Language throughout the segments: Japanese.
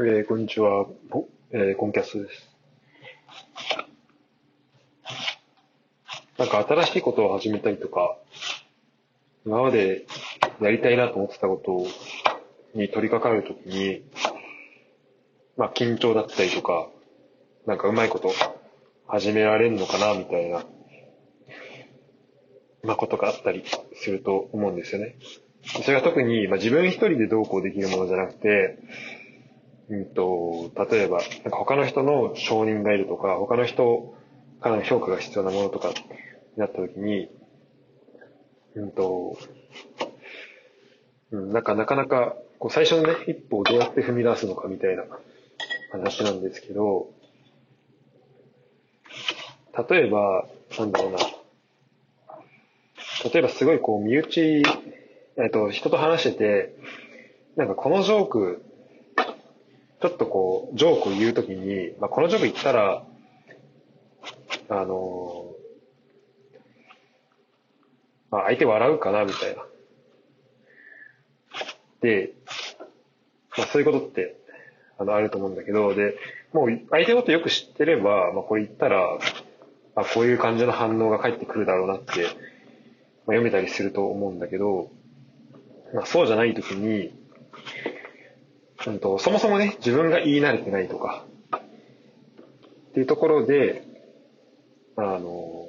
えー、こんにちは、えー、コンキャスです。なんか新しいことを始めたりとか、今までやりたいなと思ってたことに取り掛かるときに、まあ緊張だったりとか、なんかうまいこと始められるのかなみたいな、まあことがあったりすると思うんですよね。それが特に、まあ、自分一人でどうこうできるものじゃなくて、うんと、例えば、なんか他の人の承認がいるとか、他の人からの評価が必要なものとかになった時に、うんと、うん、なんかなかなか、こう最初のね、一歩をどうやって踏み出すのかみたいな話なんですけど、例えば、なんだろうな。例えばすごいこう、身内、えっと、人と話してて、なんかこのジョークちょっとこう、ジョークを言うときに、まあ、このジョーク言ったら、あのまあ、相手笑うかな、みたいな。で、まあ、そういうことって、あの、あると思うんだけど、で、もう、相手のことよく知ってれば、まあ、これ言ったら、あ、こういう感じの反応が返ってくるだろうなって、まあ、読めたりすると思うんだけど、まあ、そうじゃないときに、うんと、そもそもね、自分が言い慣れてないとか、っていうところで、あの、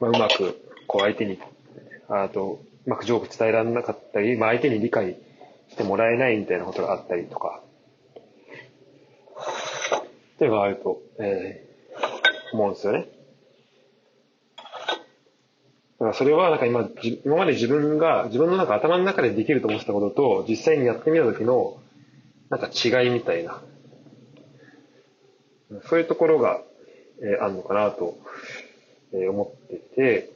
まあ、うまく、こう相手に、あと、うまくジョーク伝えられなかったり、まあ、相手に理解してもらえないみたいなことがあったりとか、っていうのがあると、えー、思うんですよね。だからそれはなんか今、今まで自分が、自分の中頭の中でできると思ってたことと、実際にやってみた時の、なんか違いみたいな、そういうところが、えー、あるのかなと、えー、思ってて、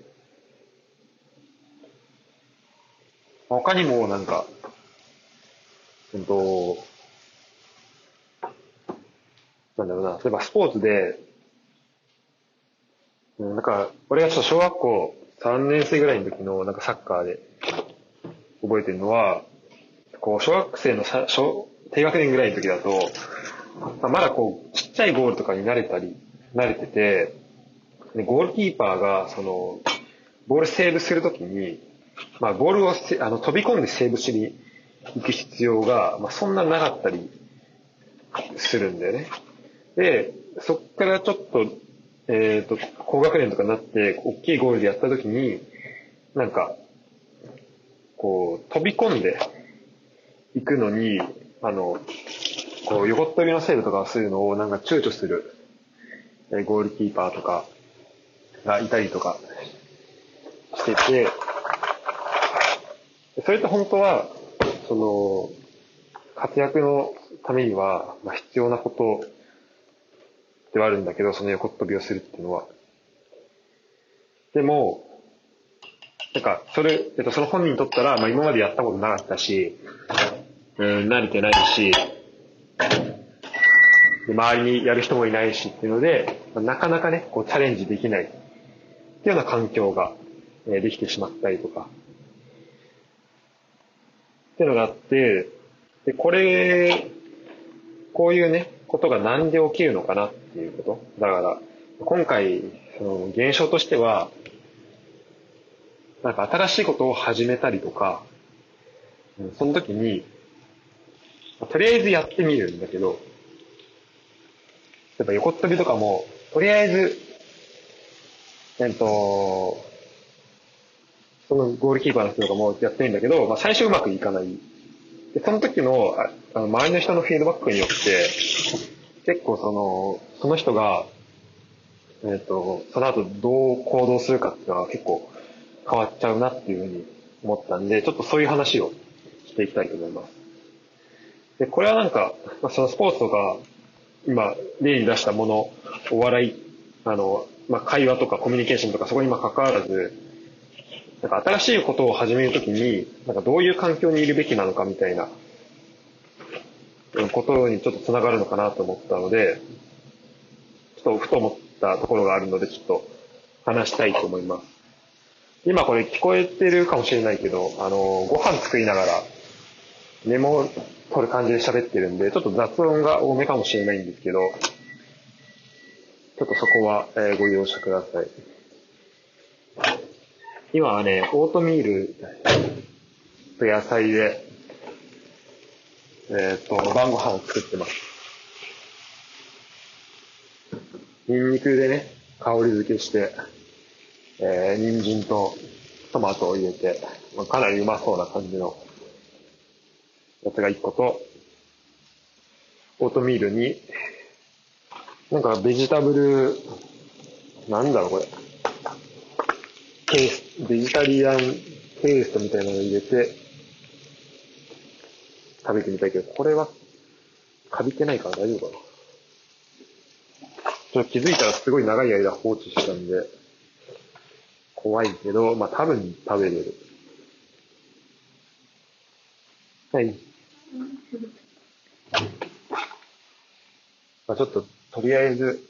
他にもなんか、うんと、なんだろうな、例えばスポーツで、なんか、俺がちょっと小学校3年生ぐらいの時のなんかサッカーで覚えてるのは、こう、小学生の小低学年ぐらいの時だと、ま、まだこう、ちっちゃいゴールとかに慣れたり、慣れてて、でゴールキーパーが、その、ボールセーブするときに、まあ、ボールをあの飛び込んでセーブしに行く必要が、まあ、そんななかったりするんだよね。で、そっからちょっとえっ、ー、と、高学年とかになって、大きいゴールでやった時に、なんか、こう、飛び込んでいくのに、あの、こう、横っ飛びのセーブとかするのをなんか躊躇する、え、ゴールキーパーとかがいたりとかしてて、それって本当は、その、活躍のためには、まあ、必要なことではあるんだけど、その横っ飛びをするっていうのは。でも、なんか、それ、えっと、その本人にとったら、まあ今までやったことなかったし、うん、慣れてないし、で周りにやる人もいないしっていうので、なかなかね、こうチャレンジできないっていうような環境が、えできてしまったりとか、っていうのがあって、で、これ、こういうね、ことが何で起きるのかなっていうこと。だから、今回、その現象としては、なんか新しいことを始めたりとか、その時に、とりあえずやってみるんだけど、例えば横っ飛びとかも、とりあえず、えっと、そのゴールキーパーの人とかもやってるんだけど、まあ、最初うまくいかない。で、その時の、あの周りの人のフィードバックによって、結構その、その人が、えっ、ー、と、その後どう行動するかっていうのは結構変わっちゃうなっていうふうに思ったんで、ちょっとそういう話をしていきたいと思います。で、これはなんか、まあ、そのスポーツとか、今、例に出したもの、お笑い、あの、まあ、会話とかコミュニケーションとかそこにま関わらず、なんか新しいことを始めるときに、なんかどういう環境にいるべきなのかみたいなことにちょっとつながるのかなと思ったので、ちょっとふと思ったところがあるので、ちょっと話したいと思います。今これ聞こえてるかもしれないけど、あの、ご飯作りながら、メモを取る感じで喋ってるんで、ちょっと雑音が多めかもしれないんですけど、ちょっとそこは、え、ご容赦ください。今はね、オートミールと野菜で、えっ、ー、と、晩ご飯を作ってます。ニンニクでね、香り付けして、えー、人参とトマトを入れて、まあ、かなりうまそうな感じのやつが1個と、オートミールに、なんかベジタブル、なんだろうこれ。ケース、ベジタリアンペーストみたいなのを入れて、食べてみたいけど、これは、かびてないから大丈夫かな。ちょっと気づいたらすごい長い間放置したんで、怖いけど、まあ多分食べれる。はい。まあちょっと、とりあえず、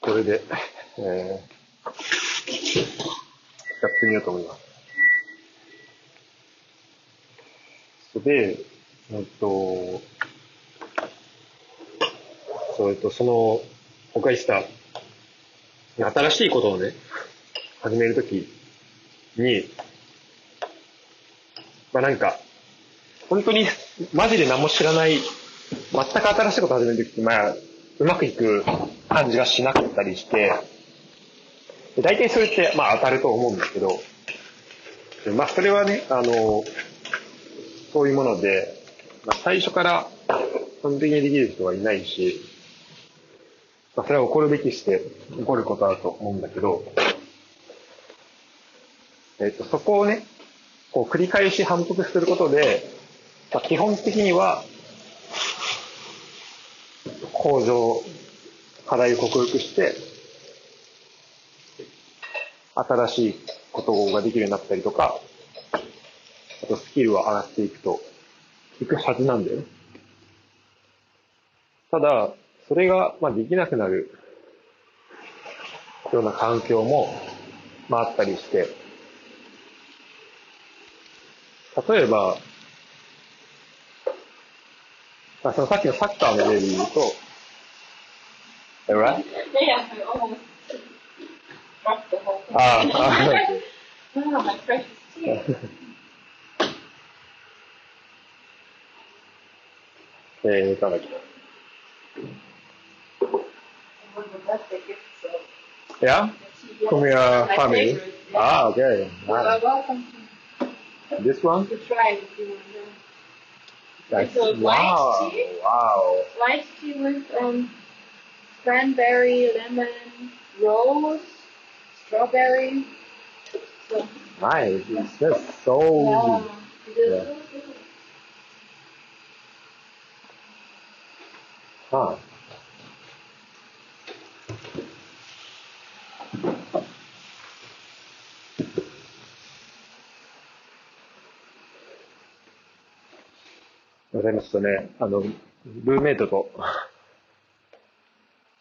これで、えー、やってみようと思います。で、えっと、そう、えっと、その、お返した、新しいことをね、始めるときに、まあなんか、本当にマジで何も知らない、全く新しいことを始めるときって、まあ、うまくいく感じがしなかったりして、大体それってまあ当たると思うんですけど、まあそれはね、あの、そういうもので、まあ最初から基本的にできる人はいないし、まあ、それは起こるべきして起こることだと思うんだけど、えっ、と、そこをね、こう繰り返し反復することで、まあ、基本的には、向上、課題を克服して、新しいことができるようになったりとか、あとスキルは上がっていくと、いくはずなんだよね。ただ、それが、まあ、できなくなるような環境も、まあ、あったりして、例えば、そのさっきのサッカーの例で言うと、right? the whole thing. Ah. ah. Eh, oh, my precious tea. Okay, come again. Yeah? From your family? Ah, okay. Nice. This one? To try wow, white tea. Wow. White tea with um, cranberry, lemon, rose, strawberry. So, nice. It's just so. Yeah. yeah. Huh. ございますとね、あの、ルーメイトと、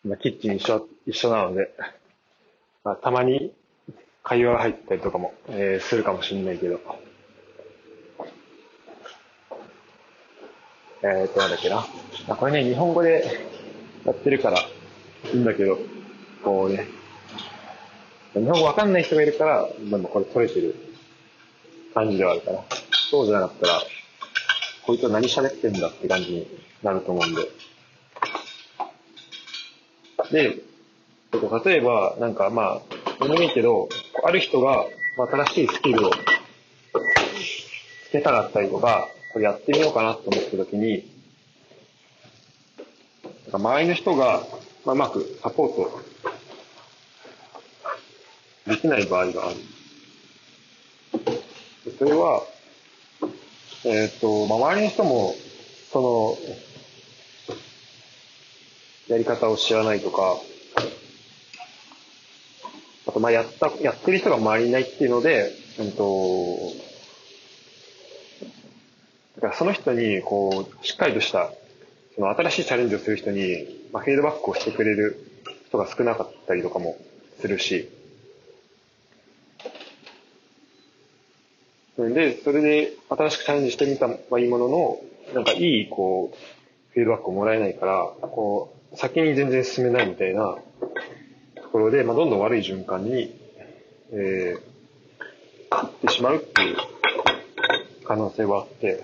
今キッチン一緒、一緒なので、まあ、たまに会話が入ったりとかも、えー、するかもしれないけど、えーと、なんだっけな。あ、これね、日本語でやってるからいいんだけど、こうね、日本語わかんない人がいるから、まあ、これ取れてる感じではあるから、そうじゃなかったら、こいつは何喋ってんだって感じになると思うんで。で、例えば、なんかまあ、どうでもいいけど、ある人が新しいスキルをつけたかったりとか、これやってみようかなと思った時に、周りの人が、うまくサポートできない場合がある。それは、えっ、ー、と、まあ、周りの人も、その、やり方を知らないとか、と、まあ、やった、やってる人が周りにないっていうので、うんと、だからその人に、こう、しっかりとした、その新しいチャレンジをする人に、まあ、フィードバックをしてくれる人が少なかったりとかもするし、で、それで新しくチャレンジしてみたはいいものの、なんかいい、こう、フィードバックをもらえないから、こう、先に全然進めないみたいなころで、まあ、どんどん悪い循環に、えー、行ってしまうっていう可能性はあって、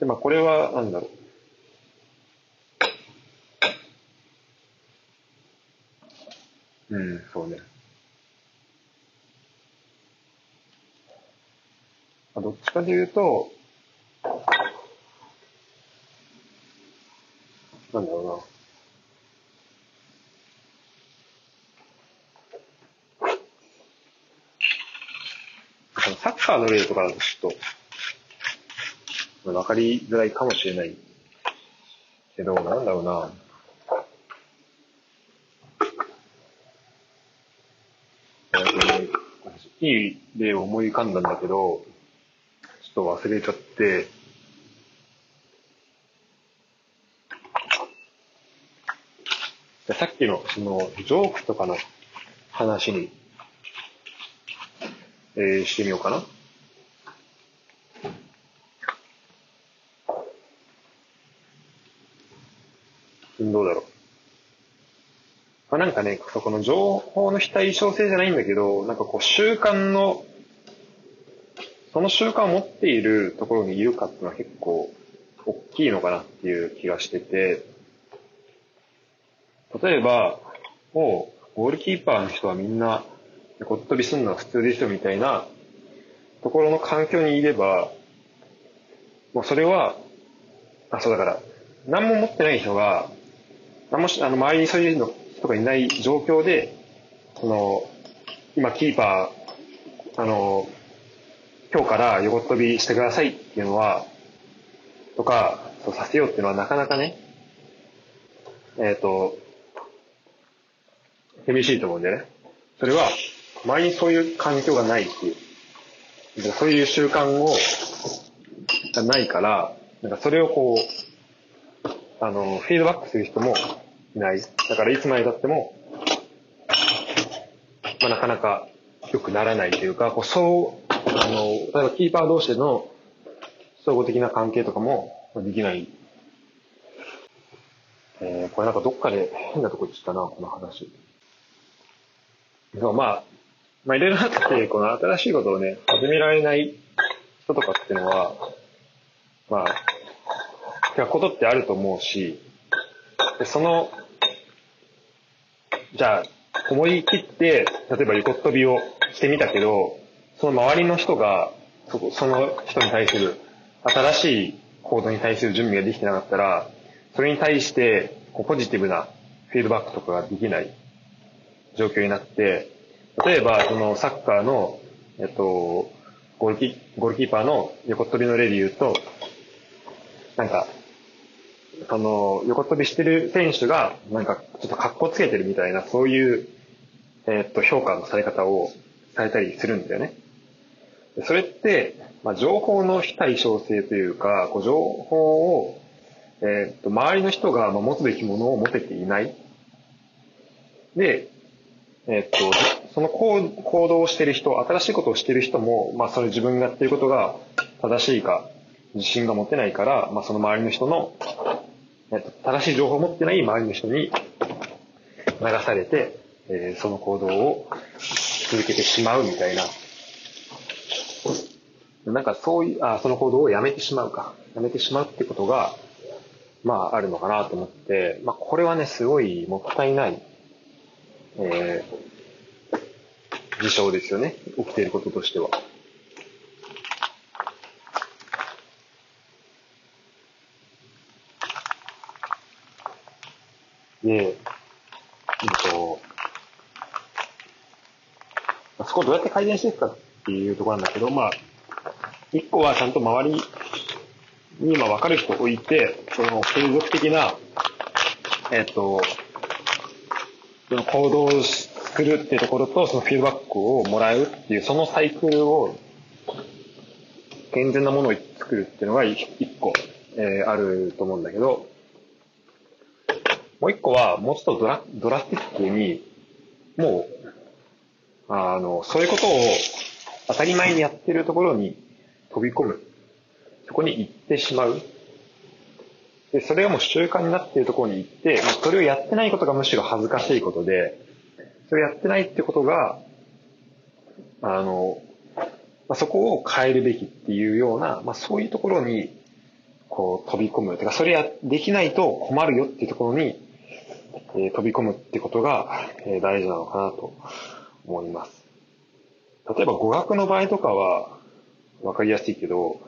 で、まあ、これは、なんだろう。うん、そうね。まあ、どっちかというと、なんだろうな。サッカーの例とかだとちょっと、わかりづらいかもしれないけど、なんだろうな。いい例を思い浮かんだんだけど、ちょっと忘れちゃって、さっきの、その、ジョークとかの話に、えー、してみようかな。どうだろう。まあ、なんかね、そこの情報の非対称性じゃないんだけど、なんかこう習慣の、その習慣を持っているところにいるかっていうのは結構大きいのかなっていう気がしてて、例えば、もう、ゴールキーパーの人はみんな、こっ飛びするのは普通ですよみたいなところの環境にいれば、もうそれは、あ、そうだから、何も持ってない人が、何もあの周りにそういうの人がいない状況で、その、今キーパー、あの、今日から横っ飛びしてくださいっていうのは、とか、そうさせようっていうのはなかなかね、えっ、ー、と、厳しいと思うんでね。それは、前にそういう環境がないっていう。そういう習慣を、がないから、なんかそれをこう、あの、フィードバックする人もいない。だからいつまで経っても、まあ、なかなか良くならないというか、こう、そう、あの、例えばキーパー同士での総合的な関係とかもできない。えー、これなんかどっかで変なとこ行ったな、この話。そう、まあ、まあいろいろあって、この新しいことをね、始められない人とかっていうのは、まあ、てことってあると思うし、で、その、じゃあ、思い切って、例えば横跳びをしてみたけど、その周りの人が、そその人に対する新しい行動に対する準備ができてなかったら、それに対して、ポジティブなフィードバックとかができない状況になって、例えば、そのサッカーの、えっと、ゴールキゴールキーパーの横跳びの例で言うと、なんか、その、横跳びしてる選手が、なんか、ちょっと格好つけてるみたいな、そういう、えっと、評価のされ方をされたりするんだよね。それって、まあ、情報の非対称性というか、こう情報を、えっと、周りの人が持つべきものを持てていない。で、えっと、その行動をしている人、新しいことをしている人も、まあ、それ自分がやっていることが正しいか、自信が持てないから、まあ、その周りの人の、えっと、正しい情報を持ってない周りの人に流されて、えー、その行動を続けてしまうみたいな。なんかそういう、あ、その行動をやめてしまうか。やめてしまうってことが、まあ、あるのかなと思って、まあ、これはね、すごいもったいないえー、事象ですよね。起きていることとしては。で、えっと、そこをどうやって改善していくかっていうところなんだけど、まあ、一個はちゃんと周りに今分かる人を置いて、その継続的な、えっと、行動をするっていうところと、そのフィードバックをもらうっていう、そのサイクルを、健全なものを作るっていうのが一個、えー、あると思うんだけど、もう一個は、もうちょっとドラドラスティックに、もう、あの、そういうことを当たり前にやってるところに飛び込む。そこに行ってしまう。で、それがもう習慣になっているところに行って、まあ、それをやってないことがむしろ恥ずかしいことで、それをやってないってことが、あの、まあ、そこを変えるべきっていうような、まあ、そういうところに、こう飛び込む。てか、それや、できないと困るよっていうところに、えー、飛び込むってことが、えー、大事なのかなと思います。例えば語学の場合とかは、わかりやすいけど、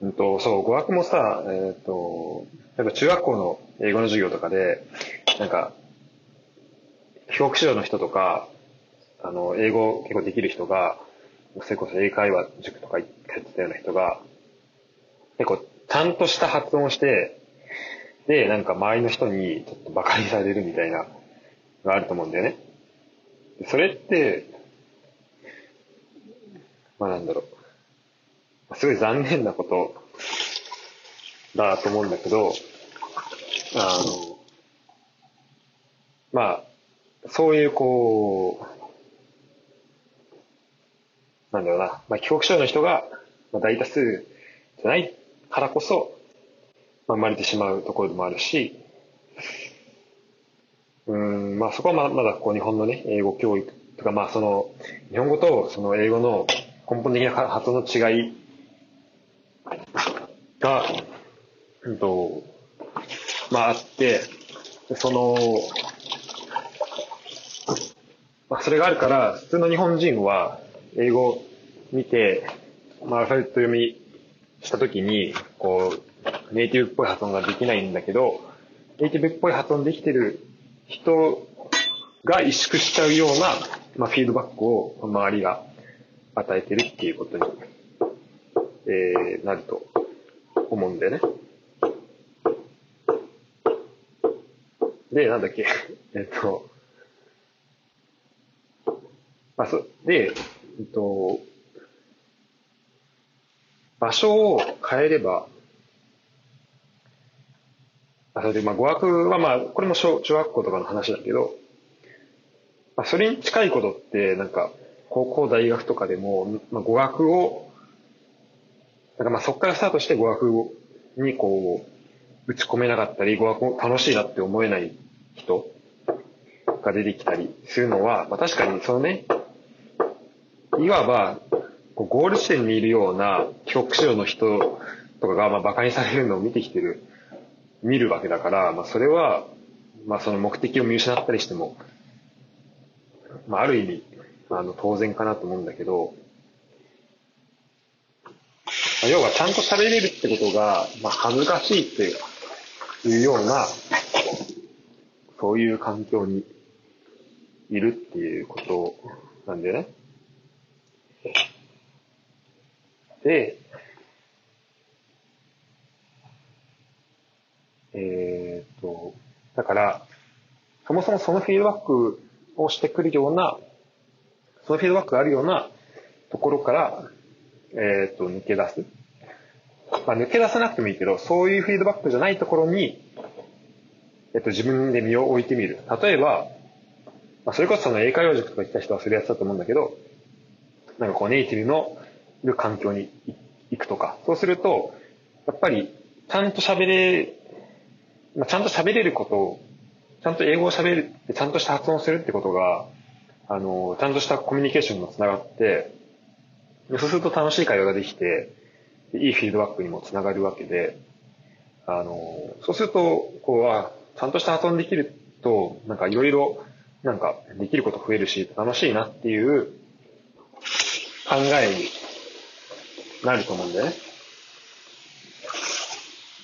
うんと、そう、語学もさ、えっ、ー、と、例えば中学校の英語の授業とかで、なんか、帰国子女の人とか、あの、英語結構できる人が、それこそ英会話塾とか行ってたような人が、結構ちゃんとした発音をして、で、なんか周りの人にちょっと馬鹿にされるみたいながあると思うんだよね。それって、まあなんだろう。すごい残念なことだと思うんだけど、あの、まあ、そういうこう、なんだろうな、まあ、帰国子女の人が、大多数じゃないからこそ、まあ、生まれてしまうところでもあるし、うん、まあそこはままだこう日本のね、英語教育とか、まあその、日本語とその英語の根本的な発音の違いが、うんと、まああって、その、まあそれがあるから、普通の日本人は英語を見て、まあアルファベット読みしたときに、こう、ネイティブっぽい発音ができないんだけど、ネイティブっぽい発音できてる人が萎縮しちゃうような、まあ、フィードバックを周りが与えてるっていうことに、えー、なると。思うんだよね。で、なんだっけ、えっと、まあ、そ、で、えっと、場所を変えれば、あそれでまあ語学はまあ、これも小中学校とかの話だけど、まあ、それに近いことって、なんか、高校、大学とかでも、まあ、語学を、なんかまあそこからスタートして語学にこう、打ち込めなかったり、語学を楽しいなって思えない人が出てきたりするのは、まあ確かにそのね、いわばゴール地点にいるような帰国子女の人とかが、まあ、馬鹿にされるのを見てきてる、見るわけだから、まあ、それは、まあ、その目的を見失ったりしても、まあ、ある意味、あの、当然かなと思うんだけど、要はちゃんと喋れるってことが、まあ、恥ずかしいっていうような、そういう環境にいるっていうことなんだよね。で、えっ、と、だから、そもそもそのフィードバックをしてくるような、そのフィードバックがあるようなところから、えっ、と、抜け出す。まあ、抜け出さなくてもいいけど、そういうフィードバックじゃないところに、えっ、と、自分で身を置いてみる。例えば、まあ、それこそその英会話塾とか行った人はするやつだと思うんだけど、なんかこうネイティブのいる環境に行くとか、そうすると、やっぱり、ちゃんと喋れ、まあ、ちゃんと喋れることを、ちゃんと英語を喋る、ちゃんとした発音をするってことが、あの、ちゃんとしたコミュニケーションにもつながって、そうすると楽しい会話ができて、いいフィードバックにもつながるわけで、あの、そうすると、こう、あ、ちゃんとした発音できると、なんかいろいろ、なんかできること増えるし、楽しいなっていう考えになると思うんだよね。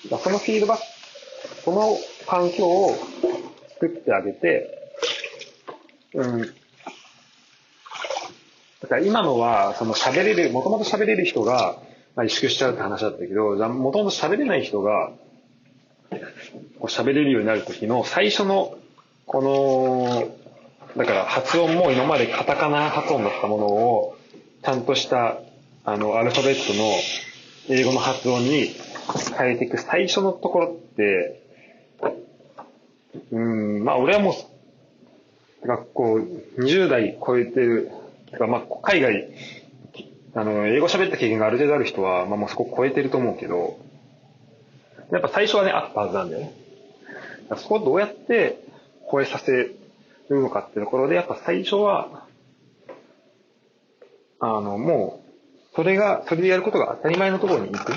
そのフィードバック、その環境を作ってあげて、うん。今のは、その喋れる、もともと喋れる人が、まあ、萎縮しちゃうって話だったけど、もともと喋れない人が、喋れるようになるときの最初の、この、だから発音も今までカタカナ発音だったものを、ちゃんとしたあの、アルファベットの英語の発音に変えていく最初のところって、うん、まあ俺はもう、学校20代超えてる、まあ海外あの、英語喋った経験がある程度ある人は、まあもうそこ超えてると思うけど、やっぱ最初はね、あったはずなんだよね。そこをどうやって超えさせるのかっていうところで、やっぱ最初は、あの、もう、それが、それでやることが当たり前のところに行く。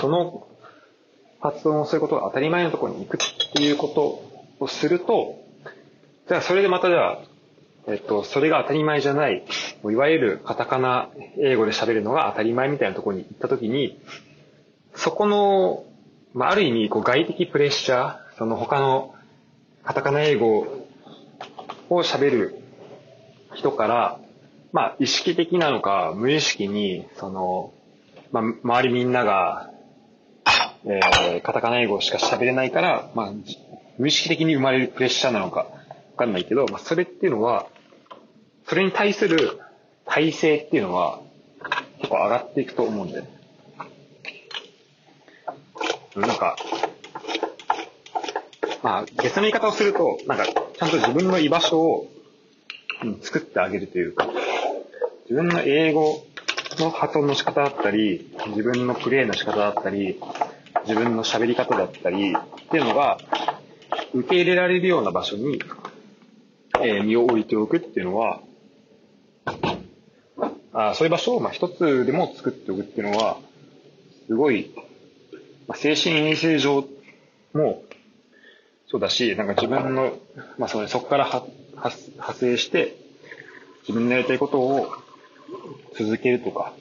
その発音をすることが当たり前のところに行くっていうことをすると、じゃあそれでまたじゃあ、えっと、それが当たり前じゃない、いわゆるカタカナ英語で喋るのが当たり前みたいなところに行ったときに、そこの、まあ、ある意味、こう外的プレッシャー、その他のカタカナ英語を喋る人から、まあ、意識的なのか、無意識に、その、まあ、周りみんなが、えー、カタカナ英語しか喋れないから、まあ、無意識的に生まれるプレッシャーなのか、わかんないけど、まあ、それっていうのは、それに対する体制っていうのは、結構上がっていくと思うんだよ。なんか、まあ、別の言い方をすると、なんか、ちゃんと自分の居場所を、うん、作ってあげるというか、自分の英語の発音の仕方だったり、自分のプレイの仕方だったり、自分の喋り方だったり、っていうのが、受け入れられるような場所に、えー、身を置いておくっていうのは、あそういう場所を、まあ、一つでも作っておくっていうのは、すごい、まあ、精神衛生上もそうだし、なんか自分の、まあそのそこからは派生して、自分のやりたいことを続けるとか、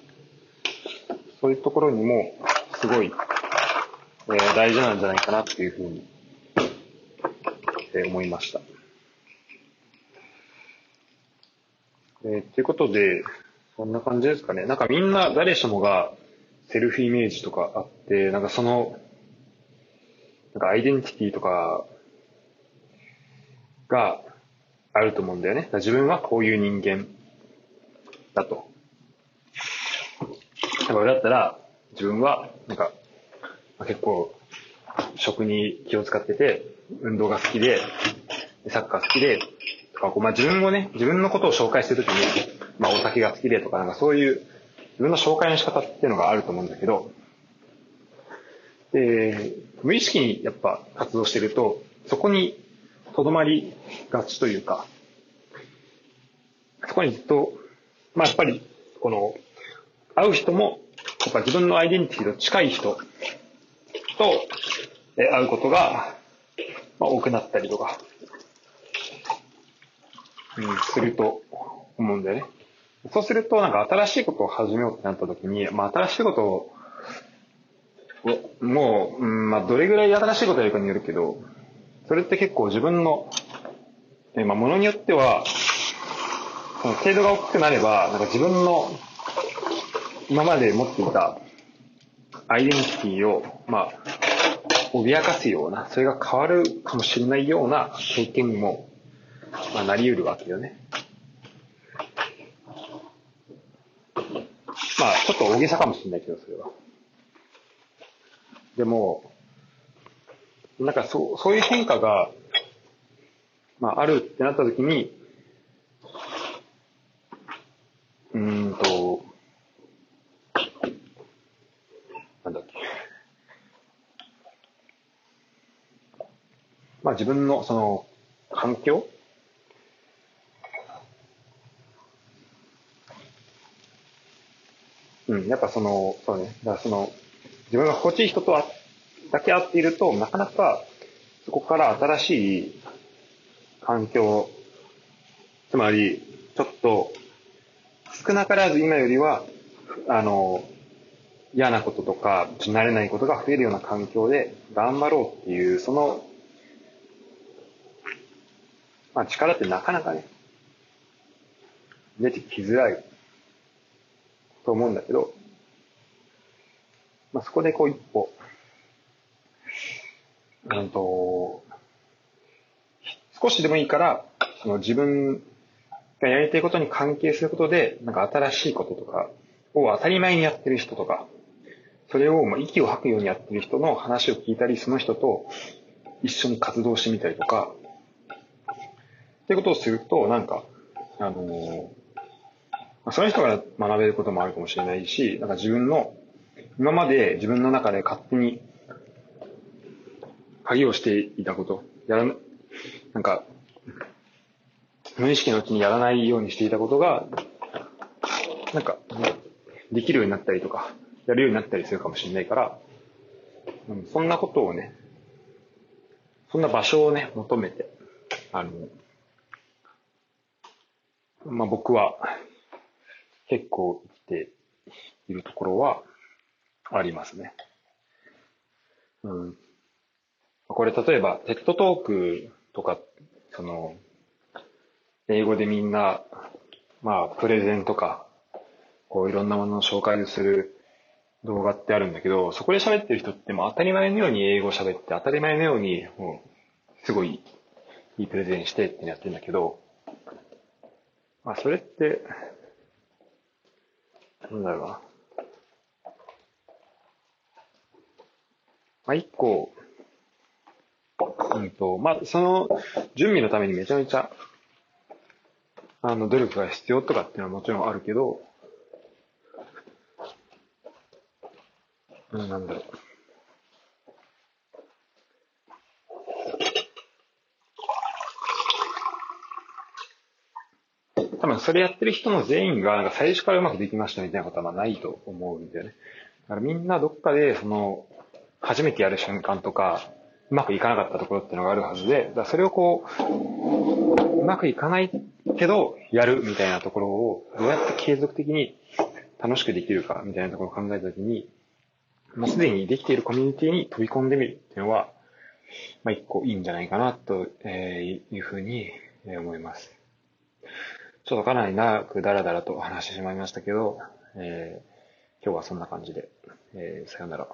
そういうところにも、すごい、えー、大事なんじゃないかなっていうふうに、えー、思いました。えー、ということで、そんな感じですかね。なんかみんな誰しもがセルフイメージとかあって、なんかその、なんかアイデンティティとかがあると思うんだよね。自分はこういう人間だと。だから俺だったら、自分は、なんか、結構、食に気を使ってて、運動が好きで、サッカー好きで、とかこう、まあ、自分をね、自分のことを紹介するときに、まあ、お酒が好きでとか、なんかそういう自分の紹介の仕方っていうのがあると思うんだけど、で、無意識にやっぱ活動してると、そこにとどまりがちというか、そこにずっと、まあやっぱり、この、会う人も、やっぱ自分のアイデンティティと近い人と会うことが、まあ、多くなったりとか、うん、すると思うんだよね。そうすると、なんか新しいことを始めようってなった時に、まあ新しいことを、もう、うん、まあどれぐらい新しいことやるかによるけど、それって結構自分の、えまあものによっては、その程度が大きくなれば、なんか自分の今まで持っていたアイデンティティを、まあ、脅かすような、それが変わるかもしれないような経験にも、まあ、なり得るわけよね。まあ、ちょっと大げさかもしれないけど、それは。でも、なんかそう、そういう変化が、まあ、あるってなった時に、うんと、なんだっけ。まあ自分のその環境うん、やっぱその、そうね、だからその、自分が心地いい人とは、だけ合っていると、なかなか、そこから新しい環境、つまり、ちょっと、少なからず今よりは、あの、嫌なこととか、慣れないことが増えるような環境で頑張ろうっていう、その、まあ力ってなかなかね、出てきづらいと思うんだけど、まあ、そこでこう一歩、うんと、少しでもいいから、その自分がやりたいことに関係することで、なんか新しいこととかを当たり前にやってる人とか、それをまあ息を吐くようにやってる人の話を聞いたり、その人と一緒に活動してみたりとか、っていうことをすると、なんか、あのー、その人から学べることもあるかもしれないし、なんか自分の、今まで自分の中で勝手に鍵をしていたこと、やらな、なんか、無意識のうちにやらないようにしていたことが、なんか、できるようになったりとか、やるようになったりするかもしれないから、うん、そんなことをね、そんな場所をね、求めて、あの、まあ、僕は結構生きているところはありますね。うん。これ例えば、テッドトークとか、その、英語でみんな、まあ、プレゼンとか、こういろんなものを紹介する動画ってあるんだけど、そこで喋ってる人ってもう当たり前のように英語喋って、当たり前のように、もう、すごいいいプレゼンしてってやってるんだけど、まあ、それって、なんだろうな。まあ、一個、うんと、まあ、その準備のためにめちゃめちゃ、あの、努力が必要とかっていうのはもちろんあるけど、うん、なんだろう。多分それやってる人の全員がなんか最初からうまくできましたみたいなことはまあないと思うんだよね。だからみんなどっかでその初めてやる瞬間とかうまくいかなかったところっていうのがあるはずで、だそれをこう、うまくいかないけどやるみたいなところをどうやって継続的に楽しくできるかみたいなところを考えたときに、もうすでにできているコミュニティに飛び込んでみるっていうのは、まあ一個いいんじゃないかなというふうに思います。ちょっとかなり長くダラダラと話してしまいましたけど、えー、今日はそんな感じで、えー、さよなら。